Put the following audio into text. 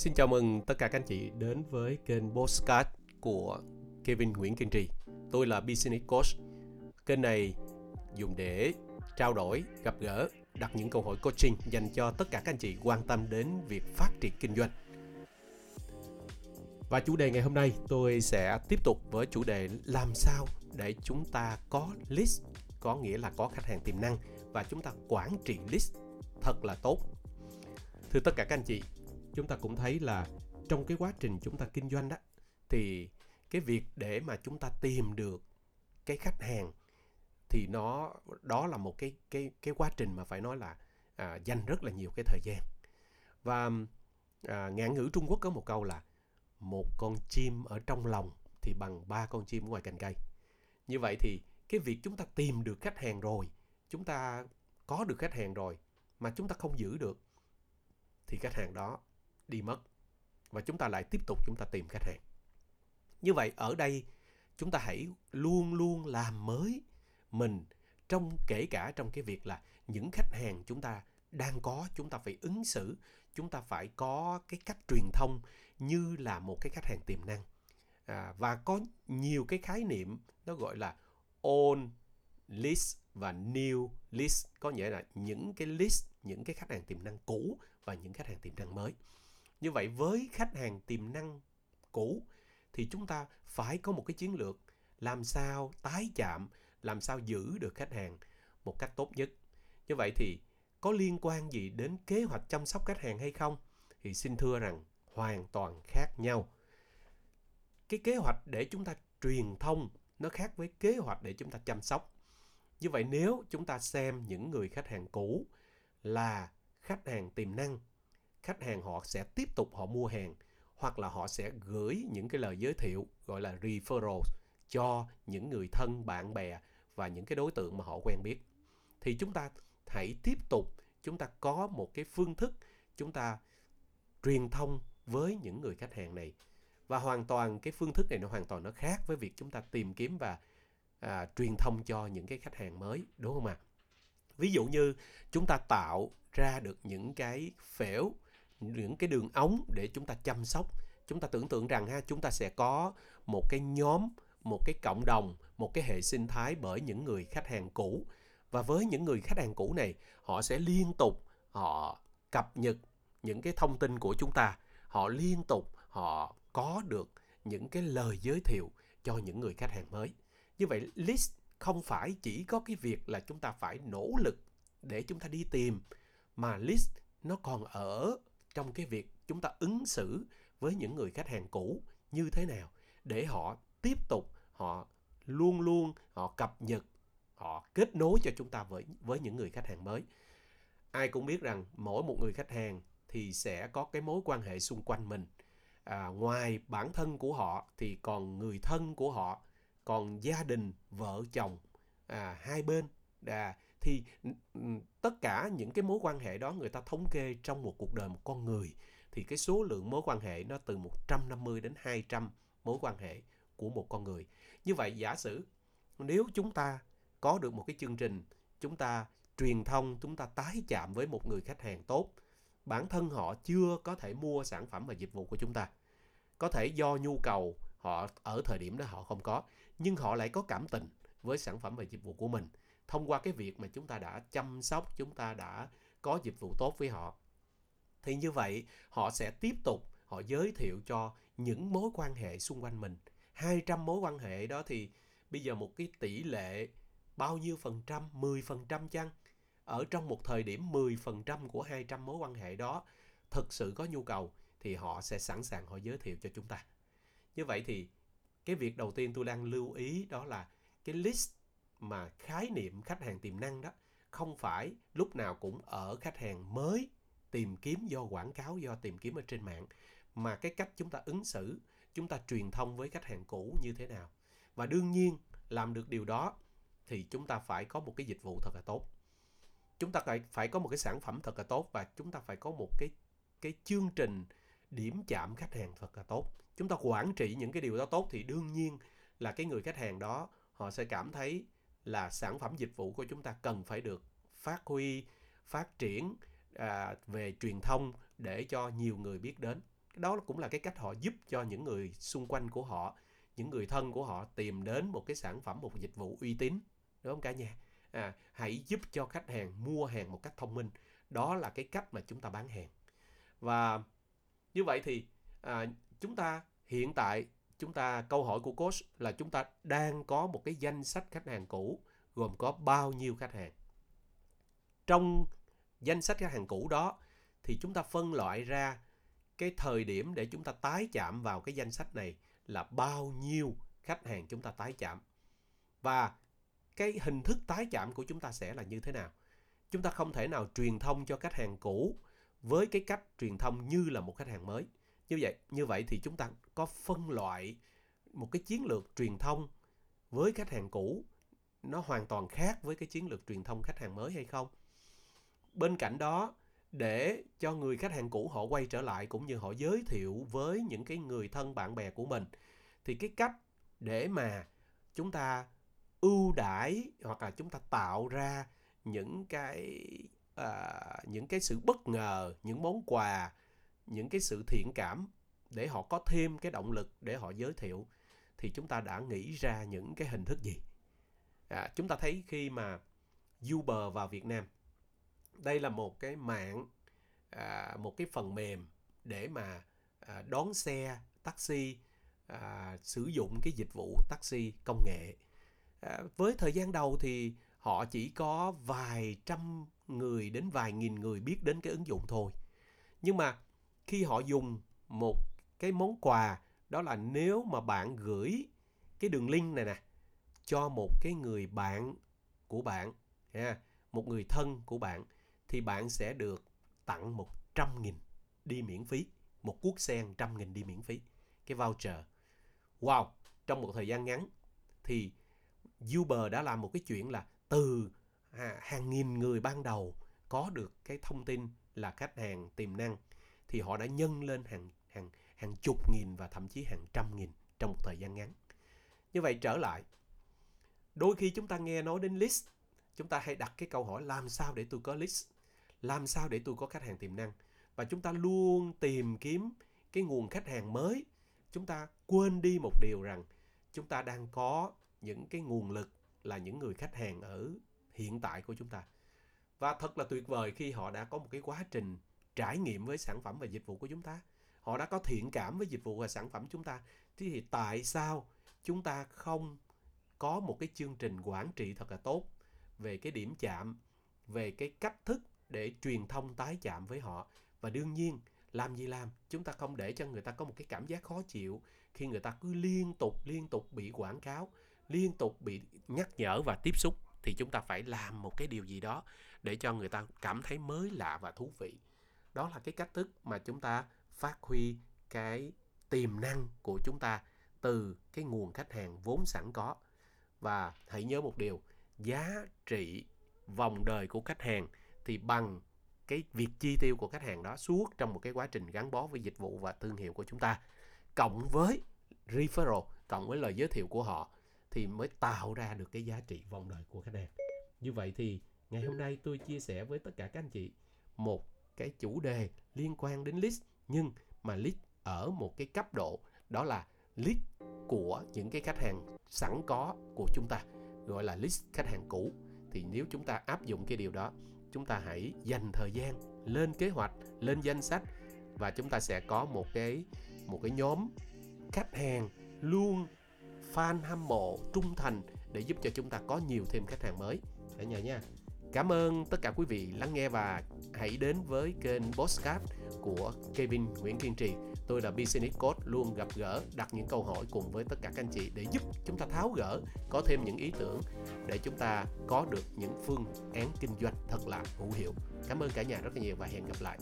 Xin chào mừng tất cả các anh chị đến với kênh Postcard của Kevin Nguyễn Kiên Trì. Tôi là Business Coach. Kênh này dùng để trao đổi, gặp gỡ, đặt những câu hỏi coaching dành cho tất cả các anh chị quan tâm đến việc phát triển kinh doanh. Và chủ đề ngày hôm nay tôi sẽ tiếp tục với chủ đề làm sao để chúng ta có list, có nghĩa là có khách hàng tiềm năng và chúng ta quản trị list thật là tốt. Thưa tất cả các anh chị, chúng ta cũng thấy là trong cái quá trình chúng ta kinh doanh đó thì cái việc để mà chúng ta tìm được cái khách hàng thì nó đó là một cái cái cái quá trình mà phải nói là à, dành rất là nhiều cái thời gian. Và à, ngạn ngữ Trung Quốc có một câu là một con chim ở trong lòng thì bằng ba con chim ngoài cành cây như vậy thì cái việc chúng ta tìm được khách hàng rồi chúng ta có được khách hàng rồi mà chúng ta không giữ được thì khách hàng đó đi mất. Và chúng ta lại tiếp tục chúng ta tìm khách hàng. Như vậy ở đây chúng ta hãy luôn luôn làm mới mình trong kể cả trong cái việc là những khách hàng chúng ta đang có chúng ta phải ứng xử chúng ta phải có cái cách truyền thông như là một cái khách hàng tiềm năng. À, và có nhiều cái khái niệm nó gọi là old list và new list. Có nghĩa là những cái list những cái khách hàng tiềm năng cũ và những khách hàng tiềm năng mới như vậy với khách hàng tiềm năng cũ thì chúng ta phải có một cái chiến lược làm sao tái chạm, làm sao giữ được khách hàng một cách tốt nhất. Như vậy thì có liên quan gì đến kế hoạch chăm sóc khách hàng hay không? Thì xin thưa rằng hoàn toàn khác nhau. Cái kế hoạch để chúng ta truyền thông nó khác với kế hoạch để chúng ta chăm sóc. Như vậy nếu chúng ta xem những người khách hàng cũ là khách hàng tiềm năng khách hàng họ sẽ tiếp tục họ mua hàng hoặc là họ sẽ gửi những cái lời giới thiệu gọi là referral cho những người thân bạn bè và những cái đối tượng mà họ quen biết. Thì chúng ta hãy tiếp tục chúng ta có một cái phương thức chúng ta truyền thông với những người khách hàng này. Và hoàn toàn cái phương thức này nó hoàn toàn nó khác với việc chúng ta tìm kiếm và à, truyền thông cho những cái khách hàng mới đúng không ạ? Ví dụ như chúng ta tạo ra được những cái phễu những cái đường ống để chúng ta chăm sóc. Chúng ta tưởng tượng rằng ha, chúng ta sẽ có một cái nhóm, một cái cộng đồng, một cái hệ sinh thái bởi những người khách hàng cũ. Và với những người khách hàng cũ này, họ sẽ liên tục, họ cập nhật những cái thông tin của chúng ta. Họ liên tục, họ có được những cái lời giới thiệu cho những người khách hàng mới. Như vậy, list không phải chỉ có cái việc là chúng ta phải nỗ lực để chúng ta đi tìm, mà list nó còn ở trong cái việc chúng ta ứng xử với những người khách hàng cũ như thế nào để họ tiếp tục họ luôn luôn họ cập nhật họ kết nối cho chúng ta với với những người khách hàng mới. Ai cũng biết rằng mỗi một người khách hàng thì sẽ có cái mối quan hệ xung quanh mình. À, ngoài bản thân của họ thì còn người thân của họ còn gia đình vợ chồng à, hai bên. À, thì tất cả những cái mối quan hệ đó người ta thống kê trong một cuộc đời một con người, thì cái số lượng mối quan hệ nó từ 150 đến 200 mối quan hệ của một con người. Như vậy giả sử nếu chúng ta có được một cái chương trình, chúng ta truyền thông, chúng ta tái chạm với một người khách hàng tốt, bản thân họ chưa có thể mua sản phẩm và dịch vụ của chúng ta có thể do nhu cầu họ ở thời điểm đó họ không có, nhưng họ lại có cảm tình với sản phẩm và dịch vụ của mình thông qua cái việc mà chúng ta đã chăm sóc, chúng ta đã có dịch vụ tốt với họ. Thì như vậy, họ sẽ tiếp tục, họ giới thiệu cho những mối quan hệ xung quanh mình. 200 mối quan hệ đó thì bây giờ một cái tỷ lệ bao nhiêu phần trăm? 10 phần trăm chăng? Ở trong một thời điểm 10 phần trăm của 200 mối quan hệ đó thực sự có nhu cầu thì họ sẽ sẵn sàng họ giới thiệu cho chúng ta. Như vậy thì cái việc đầu tiên tôi đang lưu ý đó là cái list mà khái niệm khách hàng tiềm năng đó không phải lúc nào cũng ở khách hàng mới tìm kiếm do quảng cáo, do tìm kiếm ở trên mạng, mà cái cách chúng ta ứng xử, chúng ta truyền thông với khách hàng cũ như thế nào. Và đương nhiên, làm được điều đó thì chúng ta phải có một cái dịch vụ thật là tốt. Chúng ta phải phải có một cái sản phẩm thật là tốt và chúng ta phải có một cái cái chương trình điểm chạm khách hàng thật là tốt. Chúng ta quản trị những cái điều đó tốt thì đương nhiên là cái người khách hàng đó họ sẽ cảm thấy là sản phẩm dịch vụ của chúng ta cần phải được phát huy phát triển à, về truyền thông để cho nhiều người biết đến. Đó cũng là cái cách họ giúp cho những người xung quanh của họ những người thân của họ tìm đến một cái sản phẩm một dịch vụ uy tín. Đúng không cả nhà? À, hãy giúp cho khách hàng mua hàng một cách thông minh. Đó là cái cách mà chúng ta bán hàng. Và như vậy thì à, chúng ta hiện tại chúng ta, câu hỏi của coach là chúng ta đang có một cái danh sách khách hàng cũ, gồm có bao nhiêu khách hàng? Trong danh sách khách hàng cũ đó thì chúng ta phân loại ra cái thời điểm để chúng ta tái chạm vào cái danh sách này là bao nhiêu khách hàng chúng ta tái chạm. Và cái hình thức tái chạm của chúng ta sẽ là như thế nào? Chúng ta không thể nào truyền thông cho khách hàng cũ với cái cách truyền thông như là một khách hàng mới như vậy như vậy thì chúng ta có phân loại một cái chiến lược truyền thông với khách hàng cũ nó hoàn toàn khác với cái chiến lược truyền thông khách hàng mới hay không? Bên cạnh đó để cho người khách hàng cũ họ quay trở lại cũng như họ giới thiệu với những cái người thân bạn bè của mình thì cái cách để mà chúng ta ưu đãi hoặc là chúng ta tạo ra những cái à, những cái sự bất ngờ những món quà những cái sự thiện cảm để họ có thêm cái động lực để họ giới thiệu thì chúng ta đã nghĩ ra những cái hình thức gì? À, chúng ta thấy khi mà Uber vào Việt Nam đây là một cái mạng à, một cái phần mềm để mà à, đón xe taxi à, sử dụng cái dịch vụ taxi công nghệ. À, với thời gian đầu thì họ chỉ có vài trăm người đến vài nghìn người biết đến cái ứng dụng thôi. Nhưng mà khi họ dùng một cái món quà đó là nếu mà bạn gửi cái đường link này nè cho một cái người bạn của bạn ha, một người thân của bạn thì bạn sẽ được tặng 100 nghìn đi miễn phí một cuốc sen 100 nghìn đi miễn phí cái voucher. Wow trong một thời gian ngắn thì Uber đã làm một cái chuyện là từ à, hàng nghìn người ban đầu có được cái thông tin là khách hàng tiềm năng thì họ đã nhân lên hàng hàng hàng chục nghìn và thậm chí hàng trăm nghìn trong một thời gian ngắn. Như vậy trở lại, đôi khi chúng ta nghe nói đến list, chúng ta hay đặt cái câu hỏi làm sao để tôi có list, làm sao để tôi có khách hàng tiềm năng và chúng ta luôn tìm kiếm cái nguồn khách hàng mới. Chúng ta quên đi một điều rằng chúng ta đang có những cái nguồn lực là những người khách hàng ở hiện tại của chúng ta. Và thật là tuyệt vời khi họ đã có một cái quá trình trải nghiệm với sản phẩm và dịch vụ của chúng ta. Họ đã có thiện cảm với dịch vụ và sản phẩm chúng ta. Thì tại sao chúng ta không có một cái chương trình quản trị thật là tốt về cái điểm chạm, về cái cách thức để truyền thông tái chạm với họ? Và đương nhiên, làm gì làm, chúng ta không để cho người ta có một cái cảm giác khó chịu khi người ta cứ liên tục liên tục bị quảng cáo, liên tục bị nhắc nhở và tiếp xúc. Thì chúng ta phải làm một cái điều gì đó để cho người ta cảm thấy mới lạ và thú vị đó là cái cách thức mà chúng ta phát huy cái tiềm năng của chúng ta từ cái nguồn khách hàng vốn sẵn có. Và hãy nhớ một điều, giá trị vòng đời của khách hàng thì bằng cái việc chi tiêu của khách hàng đó suốt trong một cái quá trình gắn bó với dịch vụ và thương hiệu của chúng ta. Cộng với referral, cộng với lời giới thiệu của họ thì mới tạo ra được cái giá trị vòng đời của khách hàng. Như vậy thì ngày hôm nay tôi chia sẻ với tất cả các anh chị một cái chủ đề liên quan đến list, nhưng mà list ở một cái cấp độ, đó là list của những cái khách hàng sẵn có của chúng ta, gọi là list khách hàng cũ. Thì nếu chúng ta áp dụng cái điều đó, chúng ta hãy dành thời gian lên kế hoạch, lên danh sách, và chúng ta sẽ có một cái một cái nhóm khách hàng luôn fan hâm mộ, trung thành để giúp cho chúng ta có nhiều thêm khách hàng mới. Cả nhà nha. Cảm ơn tất cả quý vị lắng nghe và hãy đến với kênh Postcard của Kevin Nguyễn Kiên Trì. Tôi là Business Coach luôn gặp gỡ, đặt những câu hỏi cùng với tất cả các anh chị để giúp chúng ta tháo gỡ, có thêm những ý tưởng để chúng ta có được những phương án kinh doanh thật là hữu hiệu. Cảm ơn cả nhà rất là nhiều và hẹn gặp lại.